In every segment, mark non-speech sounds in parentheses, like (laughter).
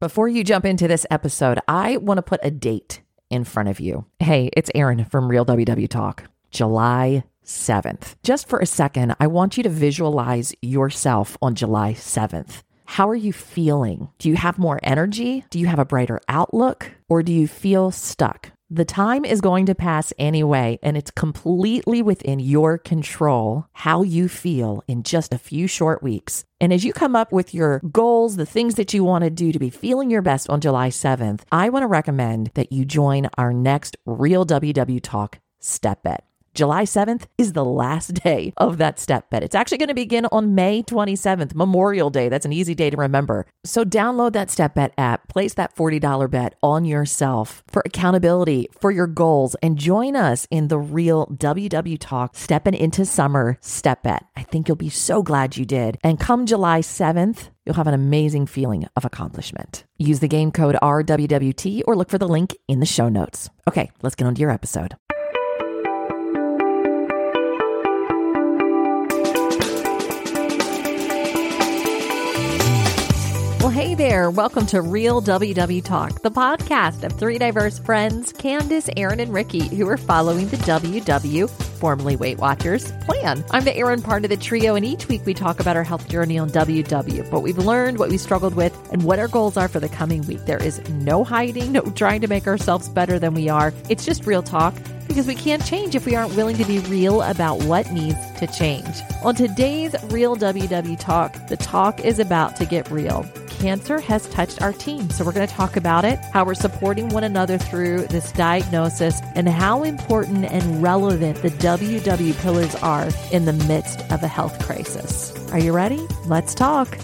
Before you jump into this episode, I want to put a date in front of you. Hey, it's Erin from Real WW Talk, July 7th. Just for a second, I want you to visualize yourself on July 7th. How are you feeling? Do you have more energy? Do you have a brighter outlook? Or do you feel stuck? The time is going to pass anyway, and it's completely within your control how you feel in just a few short weeks. And as you come up with your goals, the things that you want to do to be feeling your best on July 7th, I want to recommend that you join our next Real WW Talk Step Bet. July 7th is the last day of that step bet. It's actually going to begin on May 27th, Memorial Day. That's an easy day to remember. So download that step bet app, place that $40 bet on yourself for accountability, for your goals, and join us in the real WW Talk Stepping into Summer Step Bet. I think you'll be so glad you did. And come July 7th, you'll have an amazing feeling of accomplishment. Use the game code RWWT or look for the link in the show notes. Okay, let's get on to your episode. Well, hey there. Welcome to Real WW Talk, the podcast of three diverse friends, Candace, Erin, and Ricky, who are following the WW, formerly Weight Watchers, plan. I'm the Erin part of the trio, and each week we talk about our health journey on WW, what we've learned, what we struggled with, and what our goals are for the coming week. There is no hiding, no trying to make ourselves better than we are. It's just real talk because we can't change if we aren't willing to be real about what needs to change. On today's Real WW Talk, the talk is about to get real. Cancer has touched our team, so we're going to talk about it, how we're supporting one another through this diagnosis, and how important and relevant the WW pillars are in the midst of a health crisis. Are you ready? Let's talk.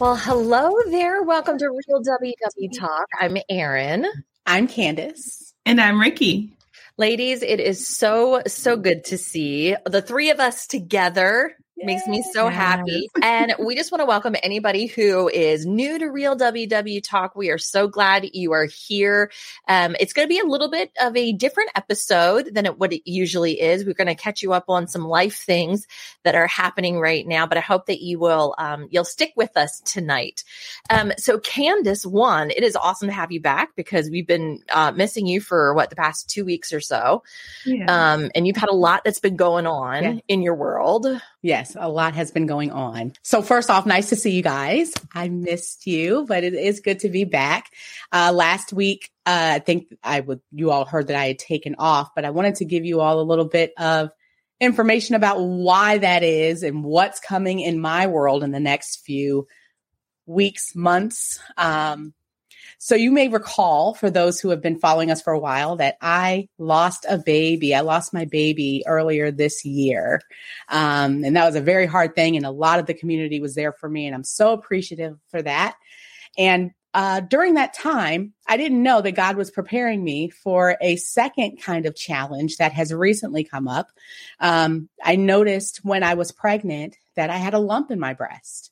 Well, hello there. Welcome to Real WW Talk. I'm Erin. I'm Candace. And I'm Ricky. Ladies, it is so, so good to see the three of us together makes me so happy. (laughs) and we just want to welcome anybody who is new to Real WW Talk. We are so glad you are here. Um, it's going to be a little bit of a different episode than it, what it usually is. We're going to catch you up on some life things that are happening right now, but I hope that you will, um, you'll stick with us tonight. Um, so Candace, one, it is awesome to have you back because we've been uh, missing you for what the past two weeks or so. Yeah. Um, and you've had a lot that's been going on yeah. in your world. Yes, a lot has been going on. So first off, nice to see you guys. I missed you, but it is good to be back. Uh, last week, uh, I think I would, you all heard that I had taken off, but I wanted to give you all a little bit of information about why that is and what's coming in my world in the next few weeks, months. Um, so you may recall, for those who have been following us for a while, that I lost a baby. I lost my baby earlier this year. Um, and that was a very hard thing. And a lot of the community was there for me. And I'm so appreciative for that. And uh, during that time, I didn't know that God was preparing me for a second kind of challenge that has recently come up. Um, I noticed when I was pregnant that I had a lump in my breast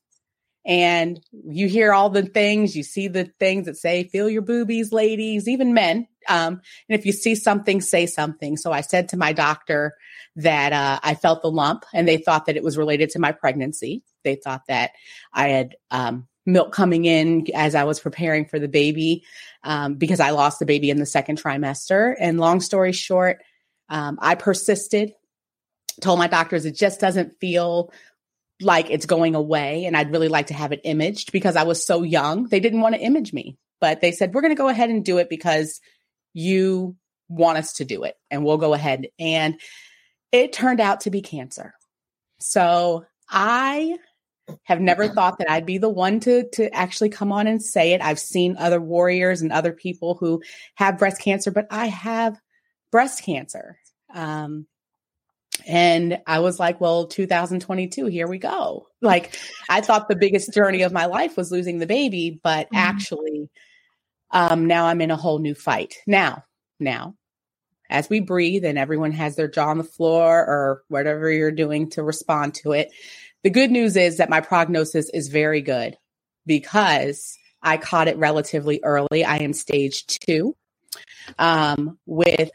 and you hear all the things, you see the things that say, feel your boobies, ladies, even men. Um, and if you see something, say something. So I said to my doctor that uh, I felt the lump, and they thought that it was related to my pregnancy. They thought that I had um, milk coming in as I was preparing for the baby um, because I lost the baby in the second trimester. And long story short, um, I persisted, told my doctors it just doesn't feel like it's going away and I'd really like to have it imaged because I was so young. They didn't want to image me, but they said, we're going to go ahead and do it because you want us to do it and we'll go ahead. And it turned out to be cancer. So I have never thought that I'd be the one to to actually come on and say it. I've seen other warriors and other people who have breast cancer, but I have breast cancer. Um, and I was like, well, 2022, here we go. Like, I thought the biggest journey of my life was losing the baby, but mm-hmm. actually, um, now I'm in a whole new fight. Now, now, as we breathe and everyone has their jaw on the floor or whatever you're doing to respond to it, the good news is that my prognosis is very good because I caught it relatively early. I am stage two um, with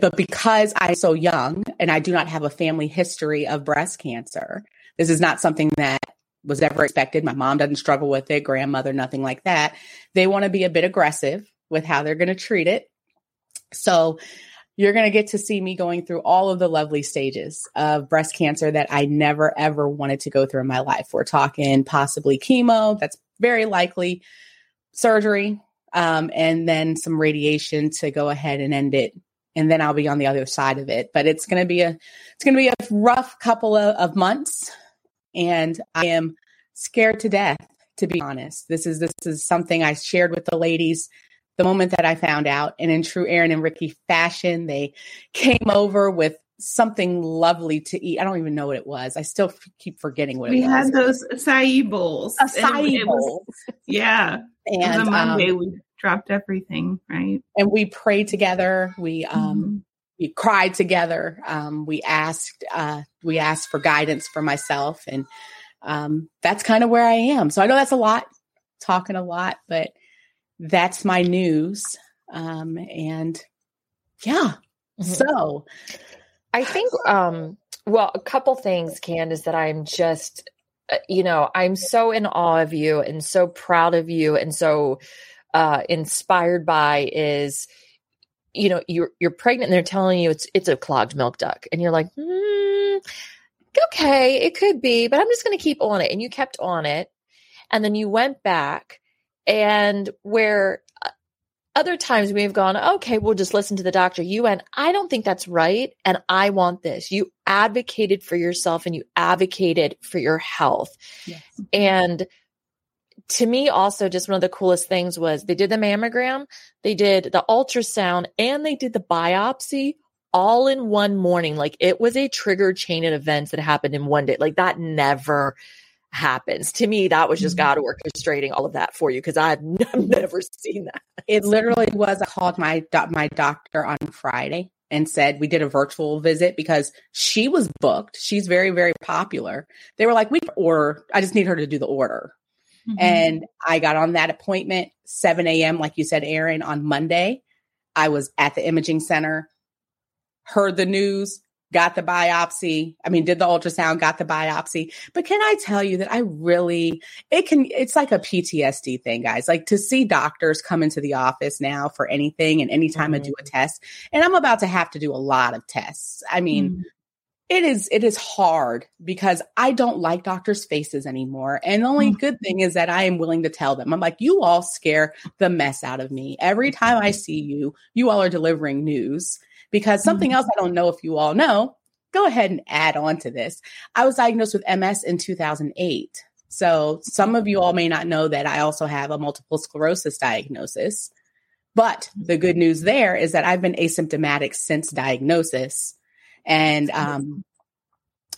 but because I'm so young and I do not have a family history of breast cancer, this is not something that was ever expected. My mom doesn't struggle with it, grandmother, nothing like that. They want to be a bit aggressive with how they're going to treat it. So you're going to get to see me going through all of the lovely stages of breast cancer that I never ever wanted to go through in my life. We're talking possibly chemo, that's very likely, surgery, um, and then some radiation to go ahead and end it. And then I'll be on the other side of it. But it's going to be a it's going to be a rough couple of, of months, and I am scared to death. To be honest, this is this is something I shared with the ladies the moment that I found out. And in true Erin and Ricky fashion, they came over with something lovely to eat. I don't even know what it was. I still f- keep forgetting what we it was. We had those acai bowls. Acai bowls. yeah. And on Monday um, we dropped everything, right? And we prayed together. We um mm-hmm. we cried together. Um we asked uh we asked for guidance for myself and um that's kind of where I am. So I know that's a lot, talking a lot, but that's my news. Um, and yeah, mm-hmm. so I think, um, well, a couple things, Candace, that I'm just, uh, you know, I'm so in awe of you and so proud of you and so uh, inspired by is, you know, you're you're pregnant and they're telling you it's it's a clogged milk duct, and you're like, hmm, okay, it could be, but I'm just going to keep on it, and you kept on it, and then you went back and where uh, other times we've gone, okay, we'll just listen to the doctor. You went, I don't think that's right. And I want this. You advocated for yourself and you advocated for your health. Yes. And to me, also, just one of the coolest things was they did the mammogram, they did the ultrasound, and they did the biopsy all in one morning. Like it was a trigger chain of events that happened in one day. Like that never happens. To me, that was just mm-hmm. God orchestrating all of that for you because I've, (laughs) I've never seen that. It literally was. I called my my doctor on Friday and said we did a virtual visit because she was booked. She's very very popular. They were like, we order. I just need her to do the order. Mm-hmm. And I got on that appointment 7 a.m. Like you said, Erin, on Monday. I was at the imaging center, heard the news, got the biopsy. I mean, did the ultrasound, got the biopsy. But can I tell you that I really, it can, it's like a PTSD thing, guys. Like to see doctors come into the office now for anything and anytime mm-hmm. I do a mm-hmm. test, and I'm about to have to do a lot of tests. I mean, mm-hmm. It is it is hard because I don't like doctors' faces anymore. And the only mm-hmm. good thing is that I am willing to tell them. I'm like, you all scare the mess out of me. Every time I see you, you all are delivering news because something mm-hmm. else I don't know if you all know, go ahead and add on to this. I was diagnosed with MS in 2008. So some of you all may not know that I also have a multiple sclerosis diagnosis. But the good news there is that I've been asymptomatic since diagnosis. And um,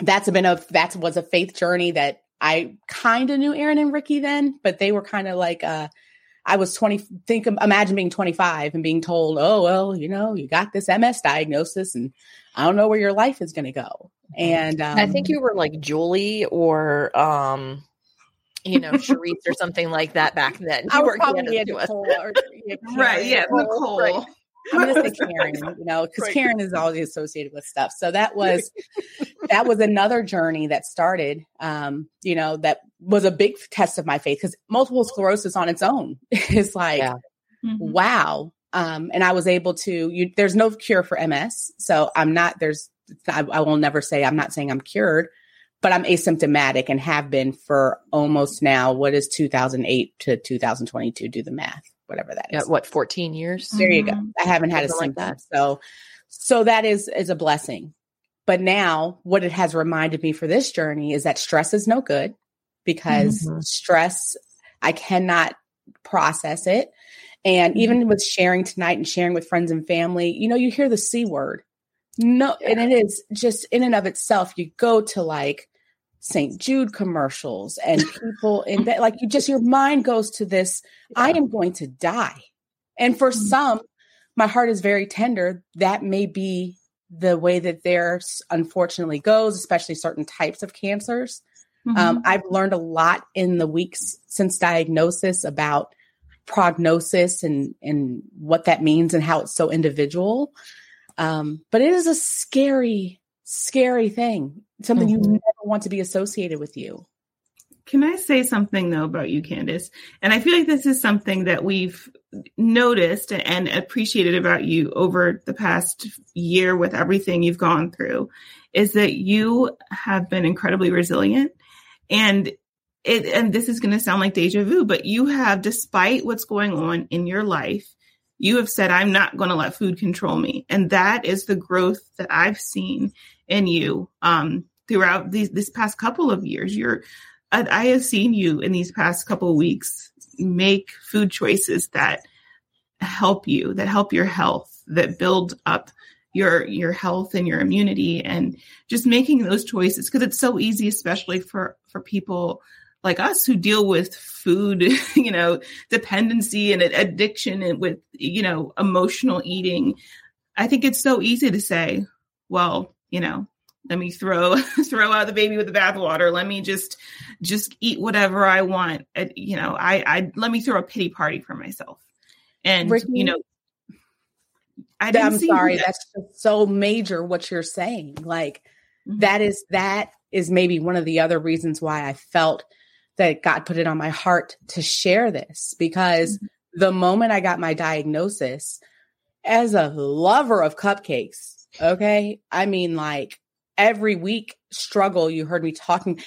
that's been a that was a faith journey that I kind of knew Erin and Ricky then, but they were kind of like uh I was 20, think, imagine being 25 and being told, oh, well, you know, you got this MS diagnosis and I don't know where your life is going to go. Mm-hmm. And um, I think you were like Julie or, um, you know, Charisse or something like that back then. (laughs) You I was probably Nicole or, (laughs) right. Yeah. Nicole. Right. I'm gonna say (laughs) Karen, you know, because right. Karen is always associated with stuff. So that was that was another journey that started. Um, you know, that was a big test of my faith because multiple sclerosis on its own (laughs) is like, yeah. mm-hmm. wow. Um, and I was able to. You, there's no cure for MS, so I'm not. There's. I, I will never say. I'm not saying I'm cured, but I'm asymptomatic and have been for almost now. What is 2008 to 2022? Do the math whatever that is. Yeah, what, 14 years? There you go. Mm-hmm. I haven't had Something a symptom. Like so so that is is a blessing. But now what it has reminded me for this journey is that stress is no good because mm-hmm. stress I cannot process it. And mm-hmm. even with sharing tonight and sharing with friends and family, you know, you hear the C word. No, yeah. and it is just in and of itself, you go to like St. Jude commercials and people in that, like you just, your mind goes to this, yeah. I am going to die. And for mm-hmm. some, my heart is very tender. That may be the way that theirs unfortunately goes, especially certain types of cancers. Um, mm-hmm. Um, I've learned a lot in the weeks since diagnosis about prognosis and and what that means and how it's so individual. Um, but it is a scary scary thing, something mm-hmm. you never want to be associated with you. Can I say something though about you, Candace? And I feel like this is something that we've noticed and appreciated about you over the past year with everything you've gone through is that you have been incredibly resilient and it, and this is going to sound like deja vu, but you have, despite what's going on in your life, you have said, I'm not going to let food control me. And that is the growth that I've seen in you um, throughout these, this past couple of years. You're, I, I have seen you in these past couple of weeks make food choices that help you, that help your health, that build up your your health and your immunity and just making those choices because it's so easy especially for for people like us who deal with food, (laughs) you know, dependency and addiction and with, you know, emotional eating. I think it's so easy to say, well, you know, let me throw (laughs) throw out the baby with the bathwater. Let me just just eat whatever I want. you know, I I let me throw a pity party for myself. And Ricky, you know, I am sorry, that. that's so major what you're saying. Like mm-hmm. that is that is maybe one of the other reasons why I felt that God put it on my heart to share this because mm-hmm. the moment I got my diagnosis, as a lover of cupcakes, okay, I mean, like every week struggle, you heard me talking,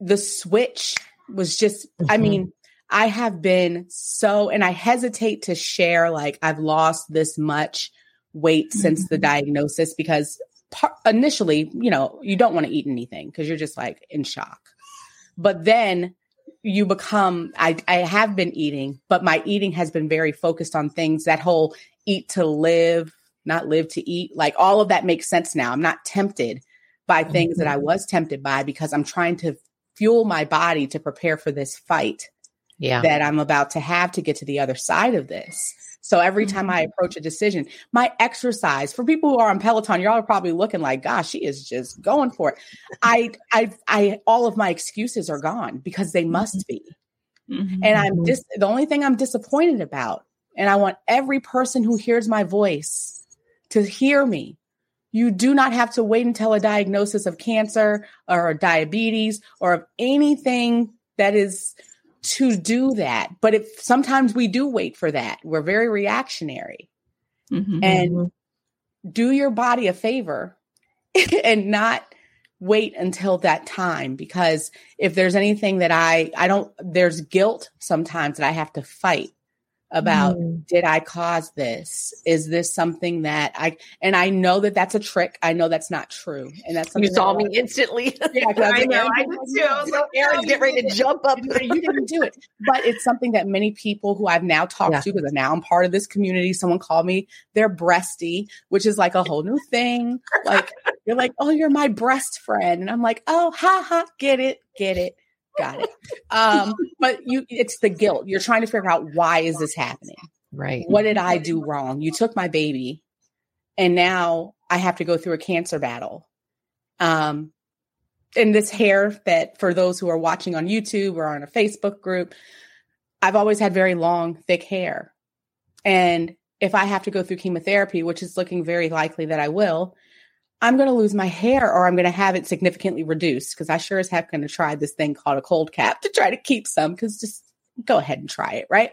the switch was just, mm-hmm. I mean, I have been so, and I hesitate to share, like, I've lost this much weight mm-hmm. since the mm-hmm. diagnosis because par- initially, you know, you don't want to eat anything because you're just like in shock. But then you become I, I have been eating but my eating has been very focused on things that whole eat to live not live to eat like all of that makes sense now i'm not tempted by things mm-hmm. that i mm-hmm. was tempted by because i'm trying to fuel my body to prepare for this fight yeah. that i'm about to have to get to the other side of this so every time I mm-hmm. approach a decision, my exercise for people who are on Peloton, y'all are probably looking like, gosh, she is just going for it. I, I, I, all of my excuses are gone because they must be. Mm-hmm. And I'm just the only thing I'm disappointed about. And I want every person who hears my voice to hear me. You do not have to wait until a diagnosis of cancer or diabetes or of anything that is to do that. But if sometimes we do wait for that, we're very reactionary. Mm-hmm. And do your body a favor (laughs) and not wait until that time because if there's anything that I I don't there's guilt sometimes that I have to fight about mm. did I cause this? Is this something that I and I know that that's a trick. I know that's not true, and that's you saw me instantly. Yeah, (laughs) I, I know. I did too. I was Erin, get ready to jump up. you didn't do it, but it's something that many people who I've now talked yeah. to because now I'm part of this community. Someone called me their breasty, which is like a whole new thing. Like you're like, oh, you're my breast friend, and I'm like, oh, ha ha, get it, get it got it. Um, but you, it's the guilt. You're trying to figure out why is this happening? Right. What did I do wrong? You took my baby, and now I have to go through a cancer battle. Um, and this hair that for those who are watching on YouTube or on a Facebook group, I've always had very long, thick hair. And if I have to go through chemotherapy, which is looking very likely that I will, I'm going to lose my hair or I'm going to have it significantly reduced because I sure as heck going to try this thing called a cold cap to try to keep some because just go ahead and try it, right?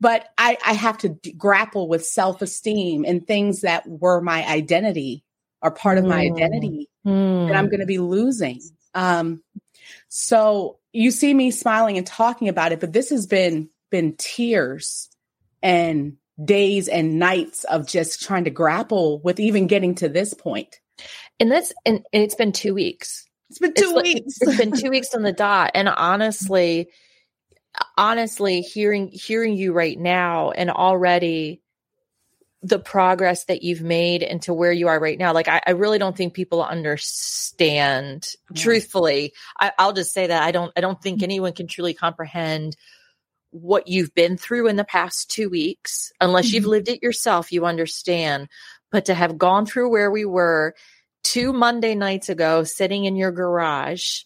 But I, I have to d- grapple with self esteem and things that were my identity or part of my mm. identity mm. that I'm going to be losing. Um, so you see me smiling and talking about it, but this has been been tears and days and nights of just trying to grapple with even getting to this point. And that's and, and it's been two weeks. It's been two it's weeks. It's been two (laughs) weeks on the dot. And honestly, honestly, hearing hearing you right now and already the progress that you've made into where you are right now. Like, I, I really don't think people understand. Yeah. Truthfully, I, will just say that I don't. I don't think mm-hmm. anyone can truly comprehend what you've been through in the past two weeks, unless mm-hmm. you've lived it yourself. You understand, but to have gone through where we were two Monday nights ago, sitting in your garage,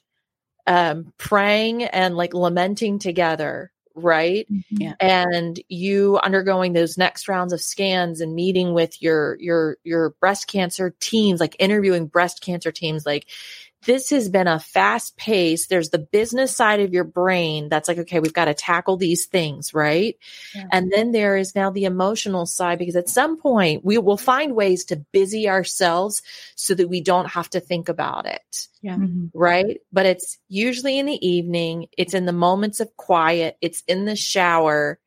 um, praying and like lamenting together, right? Mm-hmm. Yeah. And you undergoing those next rounds of scans and meeting with your your your breast cancer teams, like interviewing breast cancer teams, like this has been a fast pace. There's the business side of your brain that's like, okay, we've got to tackle these things, right? Yeah. And then there is now the emotional side because at some point we will find ways to busy ourselves so that we don't have to think about it. Yeah. Mm-hmm. Right. But it's usually in the evening, it's in the moments of quiet, it's in the shower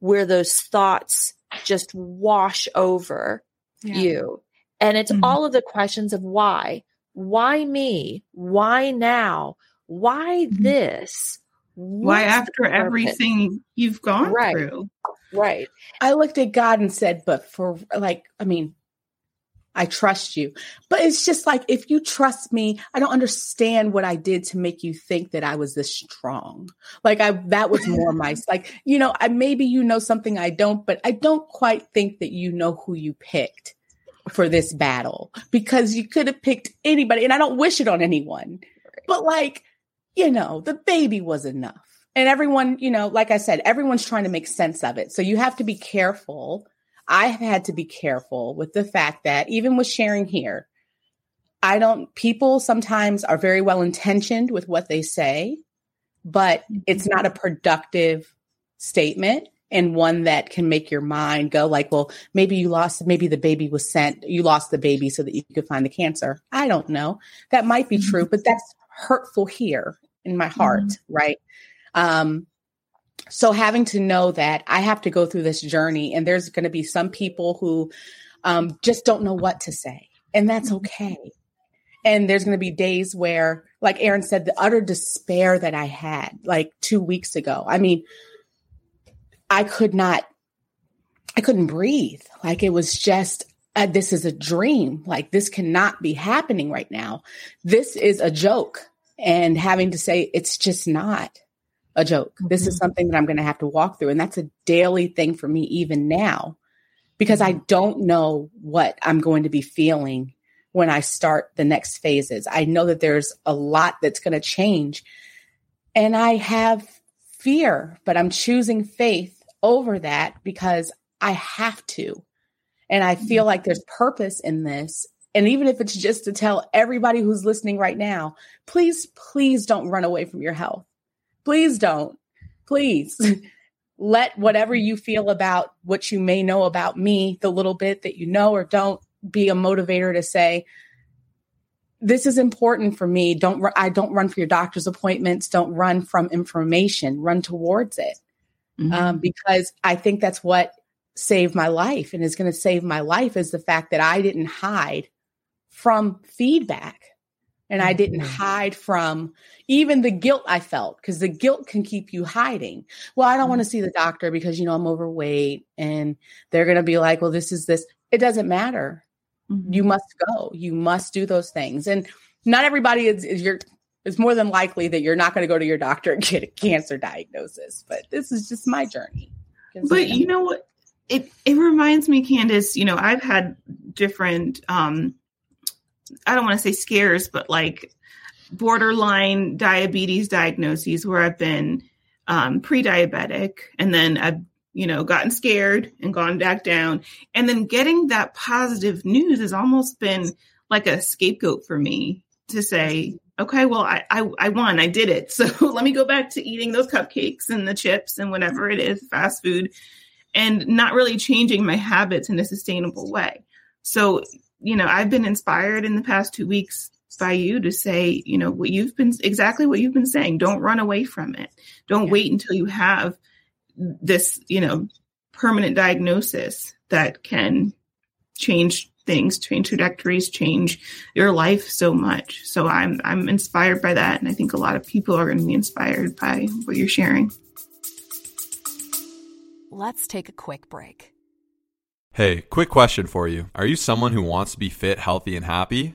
where those thoughts just wash over yeah. you. And it's mm-hmm. all of the questions of why why me? Why now? Why mm-hmm. this? What's why after everything you've gone right. through? Right. I looked at God and said, but for like, I mean, I trust you. But it's just like, if you trust me, I don't understand what I did to make you think that I was this strong. Like I, that was more my, like, you know, I, maybe you know something I don't, but I don't quite think that you know who you picked for this battle because you could have picked anybody and I don't wish it on anyone. But like, you know, the baby was enough. And everyone, you know, like I said, everyone's trying to make sense of it. So you have to be careful. I've had to be careful with the fact that even with sharing here, I don't, people sometimes are very well intentioned with what they say, but mm-hmm. it's not a productive statement and one that can make your mind go like, well, maybe you lost, maybe the baby was sent, you lost the baby so that you could find the cancer. I don't know. That might be true, but that's hurtful here in my heart, mm-hmm. right? Um, so having to know that I have to go through this journey and there's going to be some people who um, just don't know what to say, and that's mm-hmm. okay. And there's going to be days where, like Erin said, the utter despair that I had like two weeks ago. I mean, I could not, I couldn't breathe. Like it was just, uh, this is a dream. Like this cannot be happening right now. This is a joke. And having to say, it's just not a joke. Mm-hmm. This is mm-hmm. something that I'm going to have to walk through. And that's a daily thing for me, even now, because I mm-hmm. don't know what I'm going to be feeling when I start the next phases. I know that there's a lot that's going to change. And I have fear, but I'm choosing faith over that because I have to. And I feel like there's purpose in this. And even if it's just to tell everybody who's listening right now, please, please don't run away from your health. Please don't. Please (laughs) let whatever you feel about what you may know about me, the little bit that you know or don't, be a motivator to say, this is important for me. Don't I don't run for your doctor's appointments. Don't run from information. Run towards it mm-hmm. um, because I think that's what saved my life and is going to save my life is the fact that I didn't hide from feedback and I didn't mm-hmm. hide from even the guilt I felt because the guilt can keep you hiding. Well, I don't mm-hmm. want to see the doctor because you know I'm overweight and they're going to be like, "Well, this is this." It doesn't matter. Mm-hmm. You must go. You must do those things. And not everybody is, is your it's more than likely that you're not going to go to your doctor and get a cancer diagnosis. But this is just my journey. But you know what? It it reminds me, Candace. You know, I've had different. um I don't want to say scares, but like borderline diabetes diagnoses where I've been um, pre-diabetic, and then I've you know gotten scared and gone back down, and then getting that positive news has almost been like a scapegoat for me to say okay, well, I, I, I won, I did it. (laughs) So let me go back to eating those cupcakes and the chips and whatever it is, fast food, and not really changing my habits in a sustainable way. So, you know, I've been inspired in the past two weeks by you to say, you know, what you've been exactly what you've been saying. Don't run away from it. Don't yeah. wait until you have this, you know, permanent diagnosis that can change things, change trajectories, change your life so much. So I'm I'm inspired by that, and I think a lot of people are going to be inspired by what you're sharing. Let's take a quick break. Hey, quick question for you. Are you someone who wants to be fit, healthy, and happy?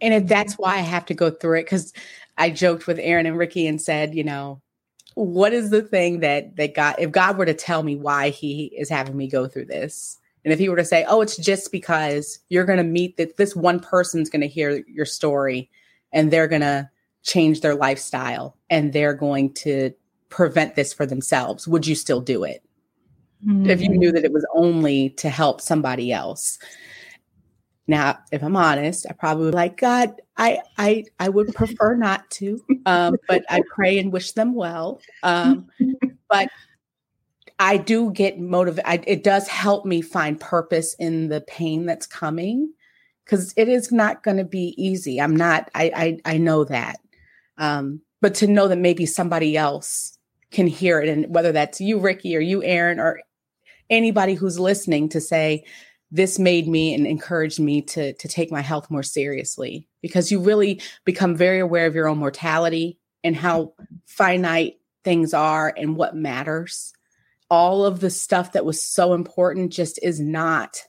And if that's why I have to go through it, because I joked with Erin and Ricky and said, you know, what is the thing that that God if God were to tell me why he is having me go through this? And if he were to say, "Oh, it's just because you're going to meet that this one person's going to hear your story and they're going to change their lifestyle and they're going to prevent this for themselves, would you still do it?" Mm-hmm. If you knew that it was only to help somebody else. Now, if I'm honest, I probably like God. I I I would prefer not to, um, but I pray and wish them well. Um, but I do get motivated. It does help me find purpose in the pain that's coming because it is not going to be easy. I'm not. I I, I know that, um, but to know that maybe somebody else can hear it, and whether that's you, Ricky, or you, Erin, or anybody who's listening, to say this made me and encouraged me to to take my health more seriously because you really become very aware of your own mortality and how finite things are and what matters all of the stuff that was so important just is not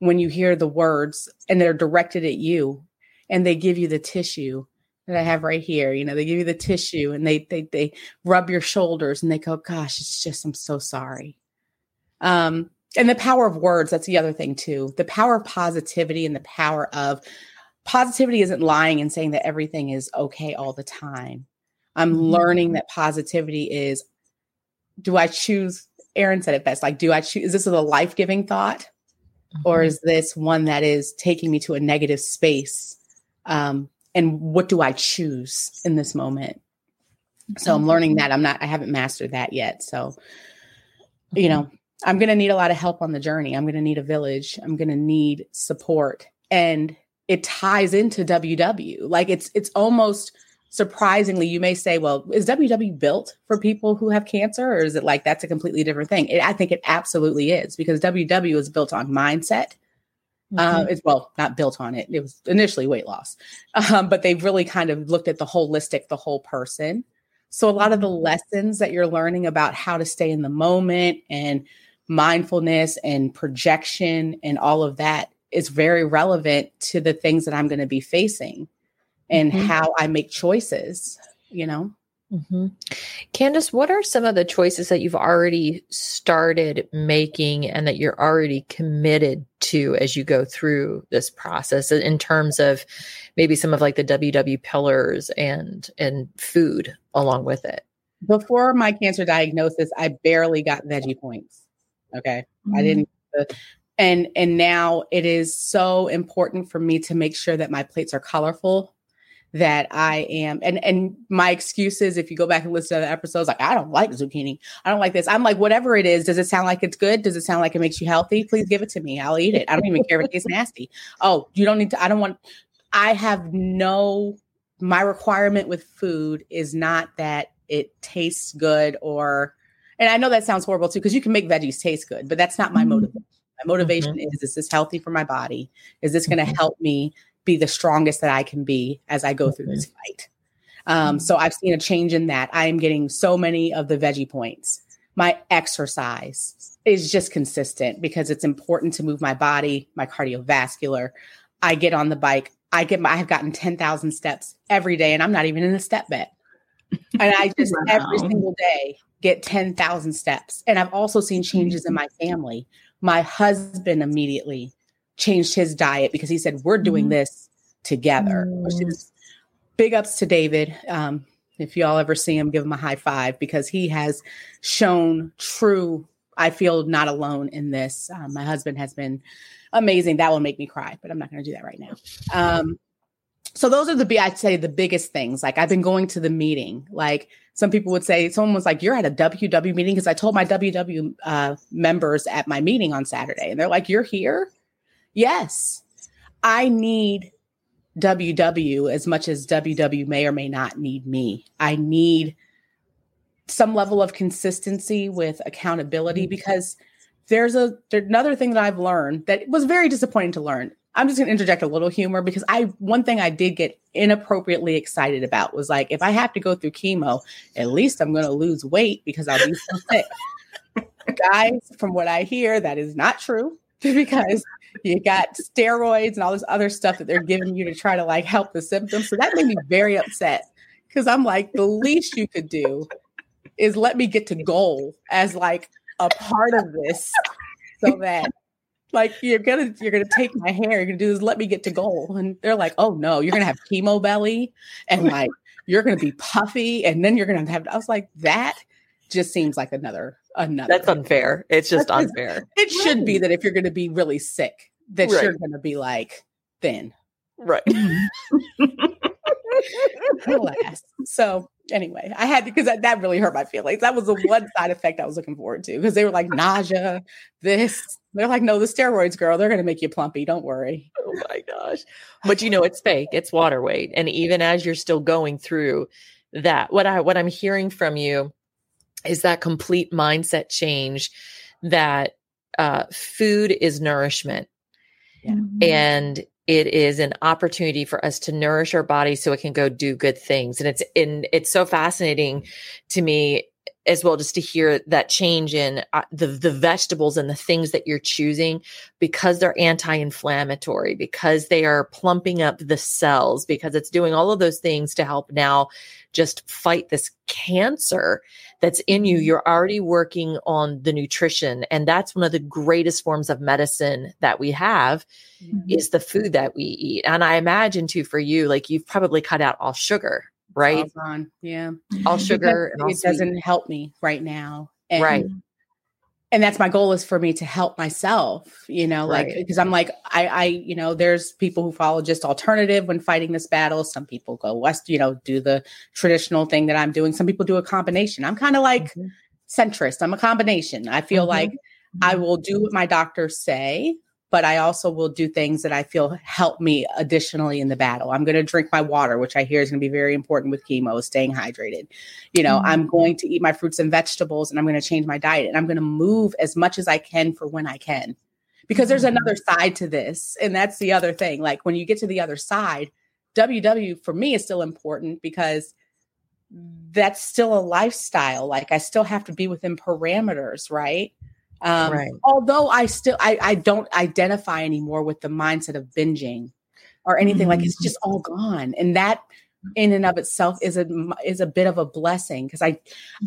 when you hear the words and they're directed at you and they give you the tissue that I have right here. You know, they give you the tissue and they they they rub your shoulders and they go, gosh, it's just I'm so sorry. Um, and the power of words that's the other thing too the power of positivity and the power of positivity isn't lying and saying that everything is okay all the time i'm mm-hmm. learning that positivity is do i choose erin said it best like do i choose is this a life-giving thought mm-hmm. or is this one that is taking me to a negative space um, and what do i choose in this moment so i'm learning mm-hmm. that i'm not i haven't mastered that yet so you mm-hmm. know I'm going to need a lot of help on the journey. I'm going to need a village. I'm going to need support. And it ties into WW. Like it's it's almost surprisingly you may say, well, is WW built for people who have cancer or is it like that's a completely different thing? It, I think it absolutely is because WW is built on mindset. Uh, mm-hmm. Uh, it's well, not built on it. It was initially weight loss, um, but they've really kind of looked at the holistic, the whole person. So a lot of the mm-hmm. lessons that you're learning about how to stay in the moment and mindfulness and projection and all of that is very relevant to the things that I'm going to be facing and mm-hmm. how I make choices, you know? Mm-hmm. Candace, what are some of the choices that you've already started making and that you're already committed to as you go through this process in terms of maybe some of like the WW pillars and and food along with it? Before my cancer diagnosis, I barely got veggie points. Okay. Mm-hmm. I didn't and and now it is so important for me to make sure that my plates are colorful that I am and and my excuses if you go back and listen to the episodes like I don't like zucchini. I don't like this. I'm like whatever it is does it sound like it's good? Does it sound like it makes you healthy? Please give it to me. I'll eat it. I don't even care if it tastes nasty. Oh you don't need to I don't want I have no my requirement with food is not that it tastes good or and I know that sounds horrible too, because you can make veggies taste good, but that's not my mm-hmm. motivation. My motivation mm-hmm. is: is this healthy for my body? Is this going to mm-hmm. help me be the strongest that I can be as I go through this mm-hmm. fight? Um, so I've seen a change in that. I am getting so many of the veggie points. My exercise is just consistent because it's important to move my body, my cardiovascular. I get on the bike. I get. My, I've gotten ten thousand steps every day, and I'm not even in a step bet. And I just wow. every single day get 10,000 steps. And I've also seen changes in my family. My husband immediately changed his diet because he said, We're doing mm-hmm. this together. Mm. Big ups to David. Um, if y'all ever see him, give him a high five because he has shown true. I feel not alone in this. Um, my husband has been amazing. That will make me cry, but I'm not going to do that right now. Um, so those are the I'd say the biggest things. Like I've been going to the meeting. Like some people would say, someone was like, "You're at a WW meeting," because I told my WW uh, members at my meeting on Saturday, and they're like, "You're here." Yes, I need WW as much as WW may or may not need me. I need some level of consistency with accountability mm-hmm. because there's a there's another thing that I've learned that was very disappointing to learn. I'm just going to interject a little humor because I one thing I did get inappropriately excited about was like if I have to go through chemo, at least I'm going to lose weight because I'll be so sick. (laughs) Guys, from what I hear, that is not true (laughs) because you got steroids and all this other stuff that they're giving you to try to like help the symptoms. So that made me very upset because I'm like, the least you could do is let me get to goal as like a part of this so that like you're gonna you're gonna take my hair you're gonna do is let me get to goal and they're like oh no you're gonna have chemo belly and (laughs) like you're gonna be puffy and then you're gonna have i was like that just seems like another another That's unfair. It's just That's- unfair. it should be that if you're gonna be really sick that Right. you're gonna be like thin Right. (laughs) Alas. so anyway i had because that, that really hurt my feelings that was the one side effect i was looking forward to because they were like nausea this they're like no the steroids girl they're gonna make you plumpy don't worry Oh my gosh. But you know it's fake. It's water weight. And even as you're still going through that, what I what I'm hearing from you is that complete mindset change that uh, food is nourishment and it is an opportunity for us to nourish our body so it can go do good things. And it's in it's so fascinating to me as well just to hear that change in uh, the the vegetables and the things that you're choosing because they're anti-inflammatory because they are plumping up the cells because it's doing all of those things to help now just fight this cancer that's in you. You're already working on the nutrition and that's one of the greatest forms of medicine that we have is the food that we eat. And i imagine too for you like you've probably cut out all sugar right yeah all sugar all it sweet. doesn't help me right now and, Right. and that's my goal is for me to help myself you know like Right. because i'm like i i you know there's people who follow just alternative when fighting this battle some people go west you know do the traditional thing that i'm doing some people do a combination i'm kind of like Mhm. centrist i'm a combination i feel Mhm. like i will do what my doctors say but I also will do things that I feel help me additionally in the battle. I'm going to drink my water, which I hear is going to be very important with chemo, staying hydrated. You know, I'm mm-hmm. going to eat my fruits and vegetables and I'm going to change my diet and I'm going to move as much as I can for when I can. Because there's mm-hmm. another side to this. And that's the other thing. Like when you get to the other side, WW for me is still important because that's still a lifestyle. Like I still have to be within parameters, right? Um, Right. Although I still I, I don't identify anymore with the mindset of binging or anything like it's just all gone, and that in and of itself is a is a bit of a blessing because I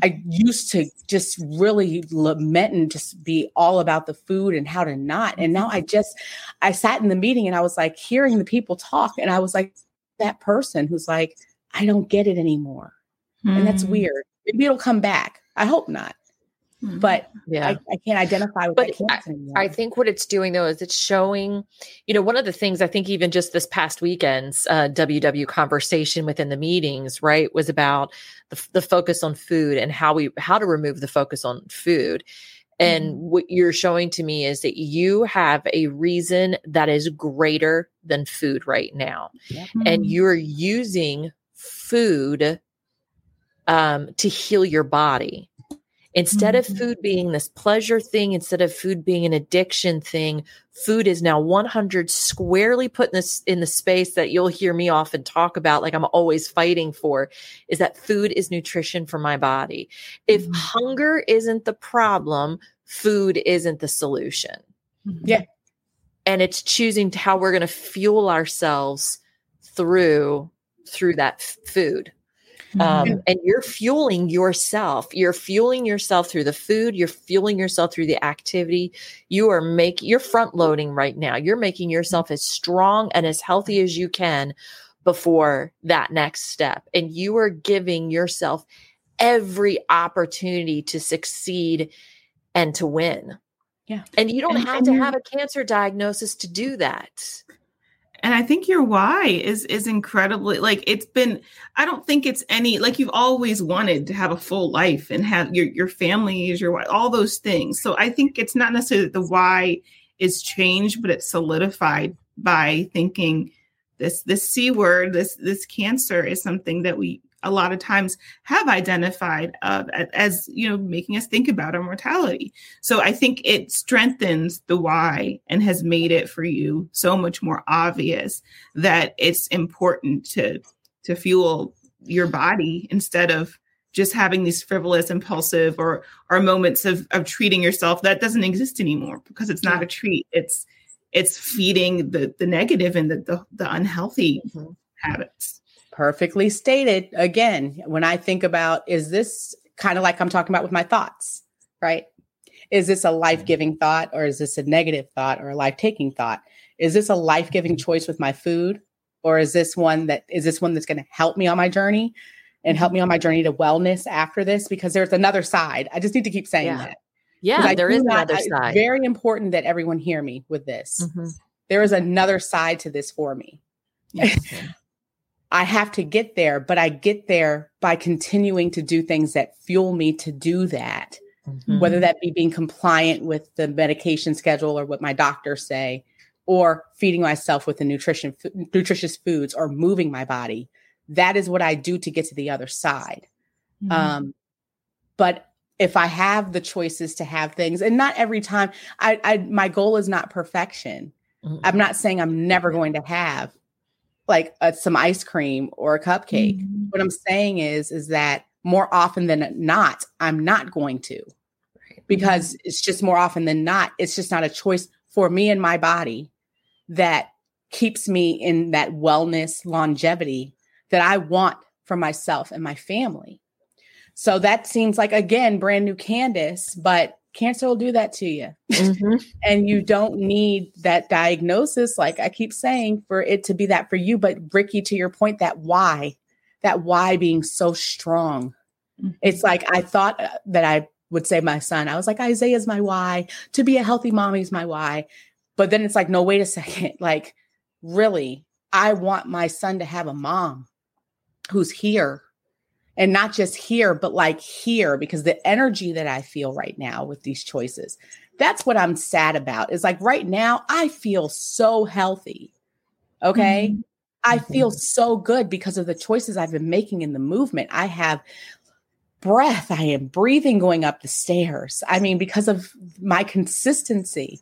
I used to just really lament and just be all about the food and how to not, and now I just I sat in the meeting and I was like hearing the people talk, and I was like that person who's like I don't get it anymore, and that's Mm. weird. Maybe it'll come back. I hope not. But yeah. I, I can't identify with But that cancer anymore. I think what it's doing though is it's showing, you know, one of the things I think even just this past weekend's uh, WW conversation within the meetings, right, was about the, the focus on food and how we how to remove the focus on food. And what you're showing to me is that you have a reason that is greater than food right now, and you're using food um, to heal your body instead of Mhm. food being this pleasure thing instead of food being an addiction thing food is now 100 squarely put in this in the space that you'll hear me often talk about like i'm always fighting for is that food is nutrition for my body if Mhm. hunger isn't the problem food isn't the solution Yeah. and it's choosing how we're going to fuel ourselves through through that f- food um, and you're fueling yourself. You're fueling yourself through the food. You're fueling yourself through the activity. You are making you're front loading right now. You're making yourself as strong and as healthy as you can before that next step. And you are giving yourself every opportunity to succeed and to win. Yeah. and you don't And- have and to have a cancer diagnosis to do that and i think your why is is incredibly like it's been i don't think it's any like you've always wanted to have a full life and have your your family is your why all those things. So i think it's not necessarily that the why is changed but it's solidified by thinking this this c word this this cancer is something that we a lot of times have identified uh, as you know making us think about our mortality so I think it strengthens the why and has made it for you so much more obvious that it's important to to fuel your body instead of just having these frivolous, impulsive or or moments of of treating yourself that doesn't exist anymore because it's not a treat. It's it's feeding the the negative and the the, the unhealthy habits. Perfectly stated. Again, when I think about, is this kind of like I'm talking about with my thoughts, right? Is this a life giving thought or is this a negative thought or a life taking thought? Is this a life giving choice with my food? Or is this one that is this one that's going to help me on my journey and help me on my journey to wellness after this? Because there's another side. I just need to keep saying Yeah. that. Yeah, there is not- another it's side. Very important that everyone hear me with this. Mhm. There is another side to this for me. I have to get there, but I get there by continuing to do things that fuel me to do that. Mhm. Whether that be being compliant with the medication schedule or what my doctors say, or feeding myself with the nutrition nutritious foods or moving my body. That is what I do to get to the other side. Mm-hmm. Um, but if I have the choices to have things, and not every time, I, I my goal is not perfection. Mhm. I'm not saying I'm never going to have like a, some ice cream or a cupcake. Mhm. What I'm saying is, is that more often than not, I'm not going to, because it's just more often than not, it's just not a choice for me and my body that keeps me in that wellness longevity that I want for myself and my family. So that seems like again brand new Candace, but cancer will do that to you. Mhm. (laughs) And you don't need that diagnosis, like I keep saying, for it to be that for you. But Ricky, to your point, that why, that why being so strong. Mhm. It's like I thought uh, that I would say my son. I was like, Isaiah's my why. To be a healthy mommy is my why. But then it's like, no, wait a (laughs) second. Like, really, I want my son to have a mom who's here and not just here, but like here, because the energy that I feel right now with these choices, that's what I'm sad about. Is like right now, I feel so healthy. Okay. Mm-hmm. I mm-hmm. feel so good because of the choices I've been making in the movement. I have breath, I am breathing going up the stairs. I mean, because of my consistency.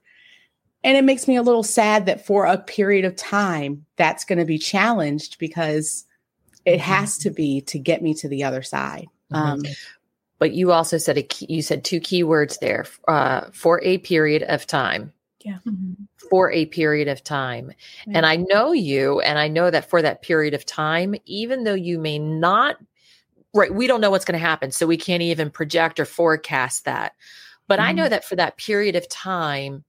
And it makes me a little sad that for a period of time, that's going to be challenged because it has to be to get me to the other side. Mhm. Um, But you also said a key, you said two key words there uh, for a period of time. Mhm. For a period of time. And I know you, and I know that for that period of time, even though you may not, right, we don't know what's going to happen. So we can't even project or forecast that. But I know that for that period of time,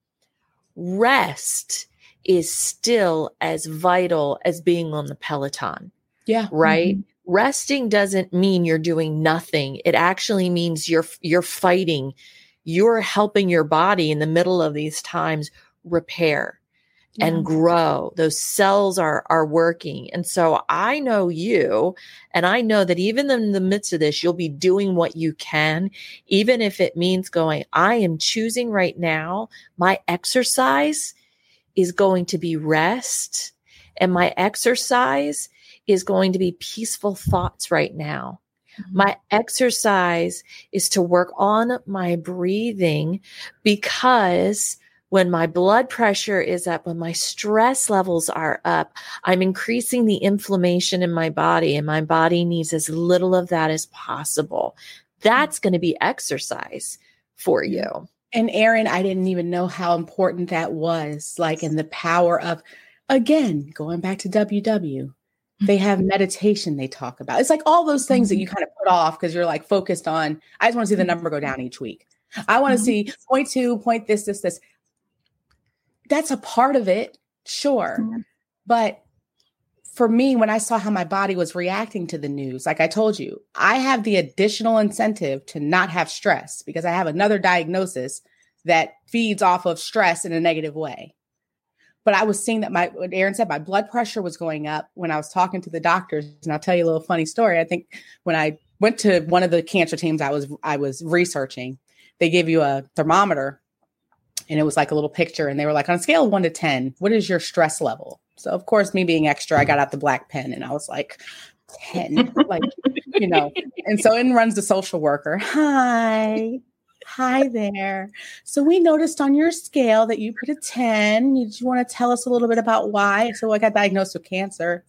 rest is still as vital as being on the Peloton yeah. right? Mm-hmm. resting doesn't mean you're doing nothing. It actually means you're you're fighting. You're helping your body in the middle of these times repair and grow. Those cells are are working. And so i know you and i know that even in the midst of this you'll be doing what you can even if it means going i am choosing right now my exercise is going to be rest and my exercise is going to be peaceful thoughts right now mm-hmm. my exercise is to work on my breathing because when my blood pressure is up, when my stress levels are up, I'm increasing the inflammation in my body, and my body needs as little of that as possible. That's going to be exercise for mm-hmm. you. And Erin, I didn't even know how important that was. Like, in the power of, again, going back to WW, they have meditation they talk about. It's like all those things that mm-hmm. you kind of put off because you're like focused on, I just want to see the mm-hmm. number go down each week. I want to mm-hmm. see point two, point this, this, this. That's a part of it, sure. But for me, when I saw how my body was reacting to the news, like I told you, I have the additional incentive to not have stress because I have another diagnosis that feeds off of stress in a negative way. But I was seeing that my, what Erin said, my blood pressure was going up when I was talking to the doctors. And I'll tell you a little funny story. I think when I went to one of the cancer teams I was I was researching, they gave you a thermometer and it was like a little picture and they were like on a scale of 1 to 10 what is your stress level so of course me being extra i got out the black pen and i was like 10 (laughs) like you know and so in runs the social worker hi hi there so we noticed on your scale that you put a 10 you, you want to tell us a little bit about why so i got diagnosed with cancer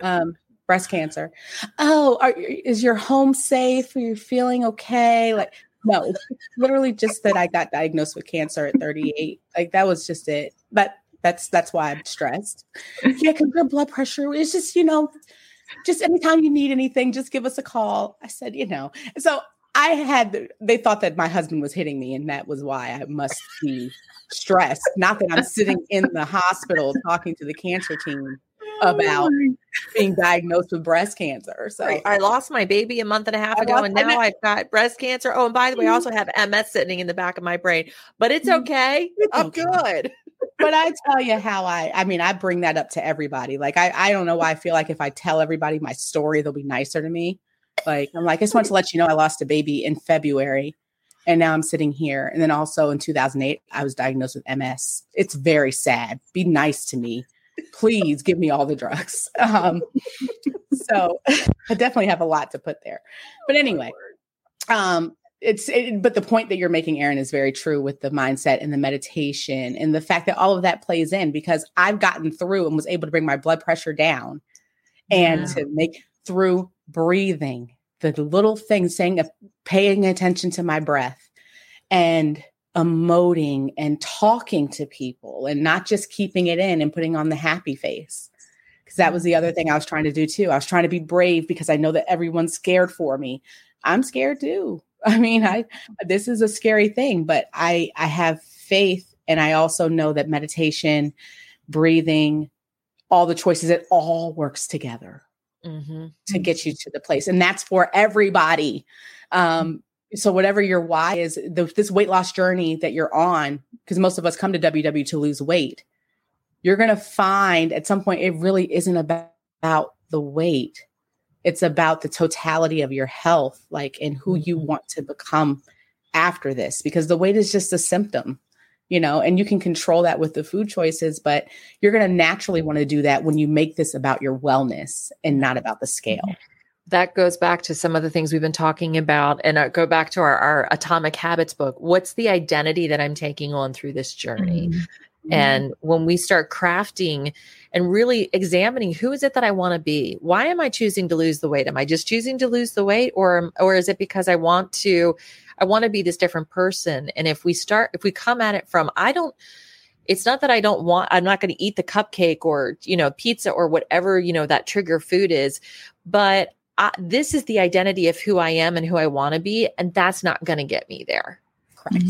um breast cancer oh are, is your home safe are you feeling okay like no, (laughs) literally just that I got diagnosed with cancer at 38. Like that was just it. But that's that's why I'm stressed. Yeah, because your blood pressure is just, you know, just anytime you need anything, just give us a call. I said, you know. So I had, they thought that my husband was hitting me, and that was why I must be stressed. Not that I'm sitting in the hospital talking to the cancer team about being diagnosed with breast cancer. So Right. I lost my baby a month and a half I ago, and now ma- I've got breast cancer. Oh, and by the way, I also have MS sitting in the back of my brain, but it's Mm. okay. It's I'm okay. good. but I tell you how I I mean I bring that up to everybody. Like I I don't know why I feel like if I tell everybody my story, they'll be nicer to me. Like I'm like I just want to let you know I lost a baby in February and now I'm sitting here. And then also in 2008 I was diagnosed with MS. It's very sad. Be nice to me. Please give me all the drugs. (laughs) Um so (laughs) I definitely have a lot to put there. But anyway, um it's it, but the point that you're making erin is very true with the mindset and the meditation and the fact that all of that plays in because i've gotten through and was able to bring my blood pressure down and Yeah. to make through breathing the little things saying uh, paying attention to my breath and emoting and talking to people and not just keeping it in and putting on the happy face because that was the other thing I was trying to do too. I was trying to be brave because I know that everyone's scared for me. I'm scared too. (laughs) I mean, I this is a scary thing, but I I have faith and I also know that meditation, breathing, all the choices it all works together Mm-hmm. to get you to the place and that's for everybody. Um so whatever your why is the, this weight loss journey that you're on because most of us come to ww to lose weight you're going to find at some point it really isn't about, about the weight. It's about the totality of your health like and who you want to become after this because the weight is just a symptom you know and you can control that with the food choices but you're going to naturally want to do that when you make this about your wellness and not about the scale That goes back to some of the things we've been talking about, and uh, go back to our, our Atomic Habits book. What's the identity that I'm taking on through this journey? And when we start crafting and really examining who is it that I want to be? Why am I choosing to lose the weight? Am I just choosing to lose the weight or or is it because I want to I want to be this different person? And if we start if we come at it from I don't it's not that I don't want I'm not going to eat the cupcake or you know pizza or whatever, you know that trigger food is, but I, this is the identity of who I am and who I want to be and that's not going to get me there. correct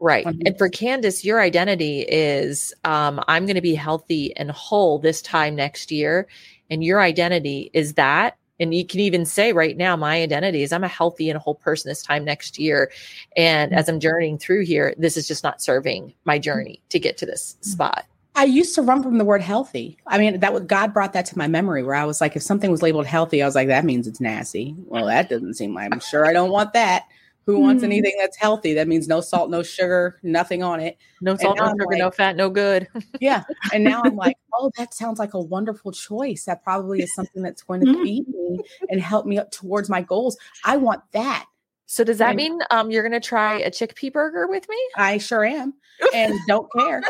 Right. One And for Candace, your identity is um, I'm going to be healthy and whole this time next year. And your identity is that. And you can even say right now, my identity is I'm a healthy and whole person this time next year. And as I'm journeying through here, this is just not serving my journey to get to this spot. I used to run from the word healthy. I mean, that God brought that to my memory where I was like, if something was labeled healthy, I was like, that means it's nasty. Well, that doesn't seem like I'm sure I don't want that. Who wants Hmm. anything that's healthy? That means no salt, no sugar, nothing on it. No salt, no I'm sugar, like- no fat, no good. Yeah. (laughs) And now I'm like, oh, that sounds like a wonderful choice. That probably is something that's going to Mhm. feed me and help me up towards my goals. I want that. So does that And- mean um, you're going to try a chickpea burger with me? I sure am. And (laughs) don't care.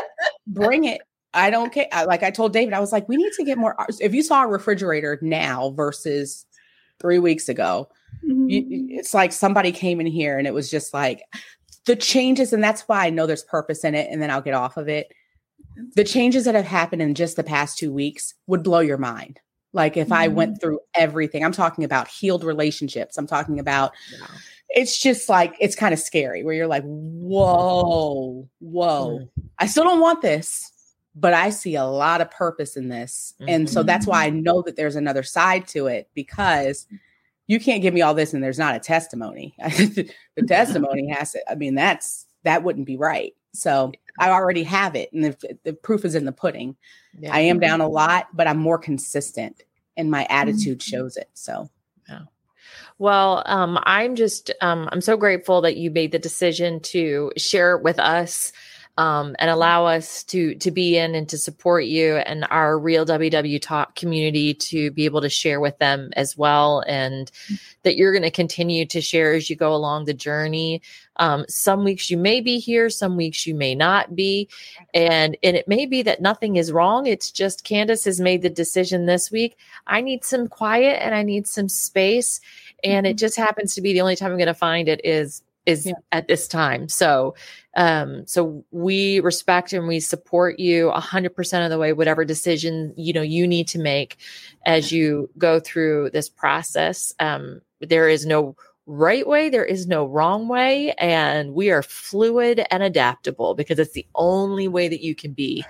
Bring it. I don't care. I- Like I told David, I was like, we need to get more. If you saw a refrigerator now versus three weeks ago, Mhm. you, it's like somebody came in here and it was just like the changes. And that's why I know there's purpose in it. And then I'll get off of it. The changes that have happened in just the past two weeks would blow your mind. Like if I went through everything, I'm talking about healed relationships. I'm talking about it's just like it's kind of scary where you're like, whoa, whoa. I still don't want this, but I see a lot of purpose in this. And so that's why I know that there's another side to it because you can't give me all this and there's not a testimony. (laughs) the testimony (laughs) has to, I mean, that's that wouldn't be right. So I already have it. And the, the proof is in the pudding. Yeah. I am down a lot, but I'm more consistent and my attitude shows it. So Well, um, I'm just um, I'm so grateful that you made the decision to share with us um, and allow us to to be in and to support you and our real WW Talk community to be able to share with them as well, and that you're going to continue to share as you go along the journey. Um, some weeks you may be here, some weeks you may not be, and and it may be that nothing is wrong. It's just Candace has made the decision this week. I need some quiet and I need some space and it just happens to be the only time I'm going to find it is is Yeah. at this time. So, um, so we respect and we support you a hundred percent of the way, whatever decision, you know, you need to make as you go through this process. Um, there is no right way. There is no wrong way. And we are fluid and adaptable because it's the only way that you can be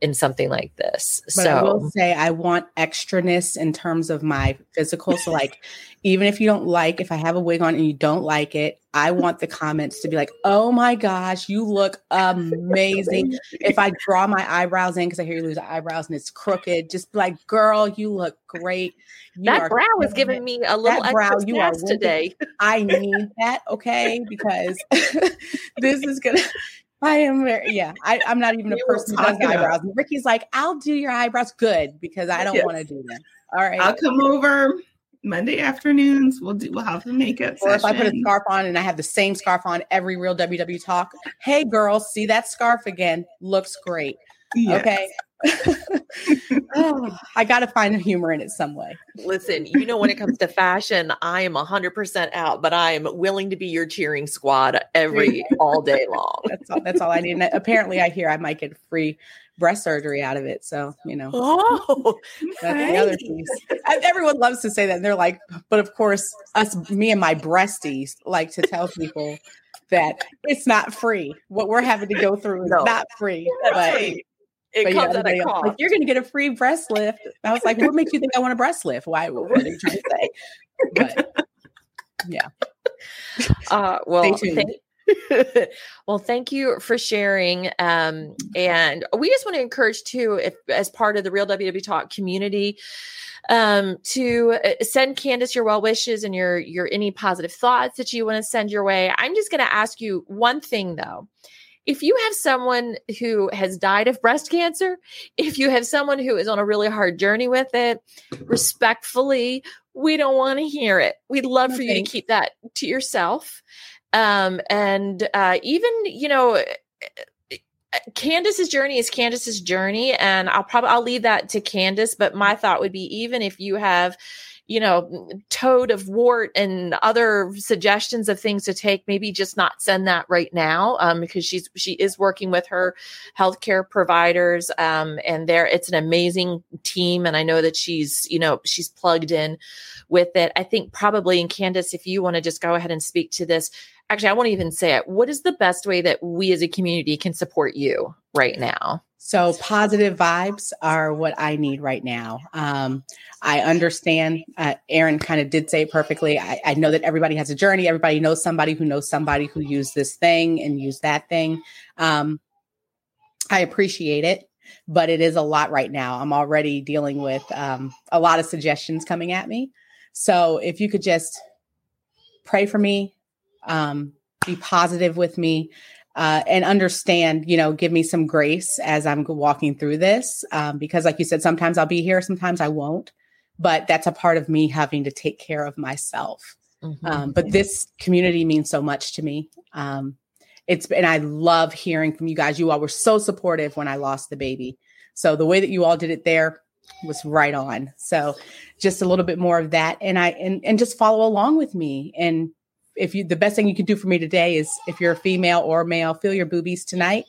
in something like this. But I will so say I want extraness in terms of my physical. So like even if you don't like if I have a wig on and you don't like it, I (laughs) want the comments to be like, "Oh my gosh, you look amazing." if I draw my eyebrows in because I hear you lose eyebrows and it's crooked, just be like, "Girl, you look great." You that brow is giving it. me a little That brow, extra you are today. I need that, okay? Because (laughs) this is gonna. I am very yeah. I, I'm not even a person who does talk it out. eyebrows. And Ricky's like, I'll do your eyebrows good because I don't Yes. want to do them. All right. I'll come over Monday afternoons. We'll do. We'll have the makeup or if I put a scarf on and I have the same scarf on every real WW talk, hey girls, see that scarf again? Looks great. Yes. Okay. (laughs) Oh, I got to find the humor in it some way. Listen, you know, when it comes to fashion, I am 100% out, but I am willing to be your cheering squad every all day long. (laughs) That's all. That's all I need. And apparently, I hear I might get free breast surgery out of it. So you know, Oh, (laughs) that's the other piece. Everyone loves to say that, and they're like, but of course, us, me and my breasties, like to tell people that it's not free. What we're having to go through is No. not free. that's but right. It But yeah, at a cost. like, you're going to get a free breast lift. I was like, what makes you think I want a breast lift? Why? What are you trying to say? But yeah. (laughs) Uh, well, thank, (laughs) well, thank you for sharing. Um, and we just want to encourage too, if as part of the Real WW Talk community, um, to uh, send Candace your well wishes and your your any positive thoughts that you want to send your way. I'm just going to ask you one thing though. If you have someone who has died of breast cancer, if you have someone who is on a really hard journey with it, respectfully, we don't want to hear it. We'd love for you to keep that to yourself. Um, and uh, even, you know, Candace's journey is Candace's journey, and I'll probably I'll leave that to Candace. But my thought would be even if you have, you know, toad of wart and other suggestions of things to take, maybe just not send that right now, um, because she's she is working with her healthcare providers, um, and there it's an amazing team, and I know that she's you know she's plugged in with it. I think probably, and Candace, if you want to just go ahead and speak to this, actually, I won't even say it. What is the best way that we as a community can support you right now? So positive vibes are what I need right now. Um, I understand. Uh, Erin kind of did say it perfectly. I, I know that everybody has a journey. Everybody knows somebody who knows somebody who used this thing and used that thing. Um, I appreciate it, but it is a lot right now. I'm already dealing with um, a lot of suggestions coming at me. So if you could just pray for me, um, be positive with me, uh, and understand, you know, give me some grace as I'm walking through this. Um, because, like you said, sometimes I'll be here, sometimes I won't. But that's a part of me having to take care of myself. Um, but this community means so much to me. Um, it's and I love hearing from you guys. You all were so supportive when I lost the baby. So the way that you all did it there was right on. So just a little bit more of that, and I and and just follow along with me. And if you, the best thing you can do for me today is if you're a female or a male, feel your boobies tonight.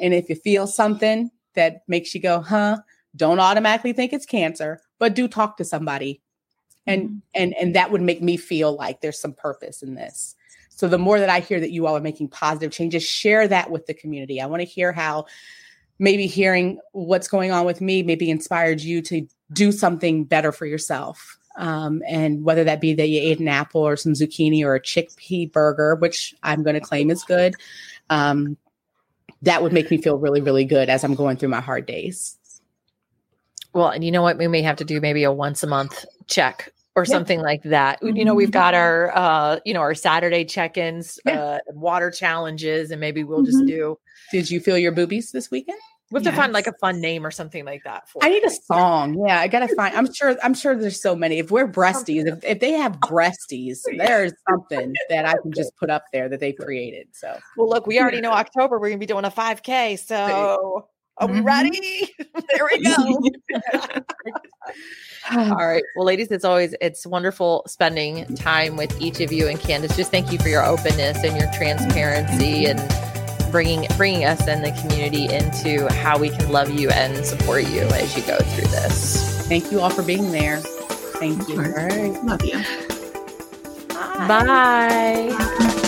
And if you feel something that makes you go, huh, don't automatically think it's cancer, but do talk to somebody. And mm-hmm. and and that would make me feel like there's some purpose in this. So the more that I hear that you all are making positive changes, share that with the community. I want to hear how maybe hearing what's going on with me maybe inspired you to do something better for yourself. Um, and whether that be that you ate an apple or some zucchini or a chickpea burger, which I'm going to claim is good, um, that would make me feel really, really good as I'm going through my hard days. Well, and you know what? We may have to do maybe a once a month check or Yeah. something like that. You know, we've got our uh, you know, our Saturday check-ins, Yeah. uh, water challenges, and maybe we'll just Mhm. do Did you feel your boobies this weekend? We have to find like a fun name or something like that for I need a song. Yeah, I gotta find. I'm sure. I'm sure there's so many. If we're breasties, if, if they have breasties, (laughs) there's something that I can just (laughs) put up there that they've created. So Well, look, we already know October we're gonna be doing a 5K, so Are we Mhm. ready? (laughs) there we go. All right. Well, ladies, it's always it's wonderful spending time with each of you and Candace. Just thank you for your openness and your transparency and bringing bringing us and the community into how we can love you and support you as you go through this. Thank you all for being there. Thank you. All right. Love you. Bye.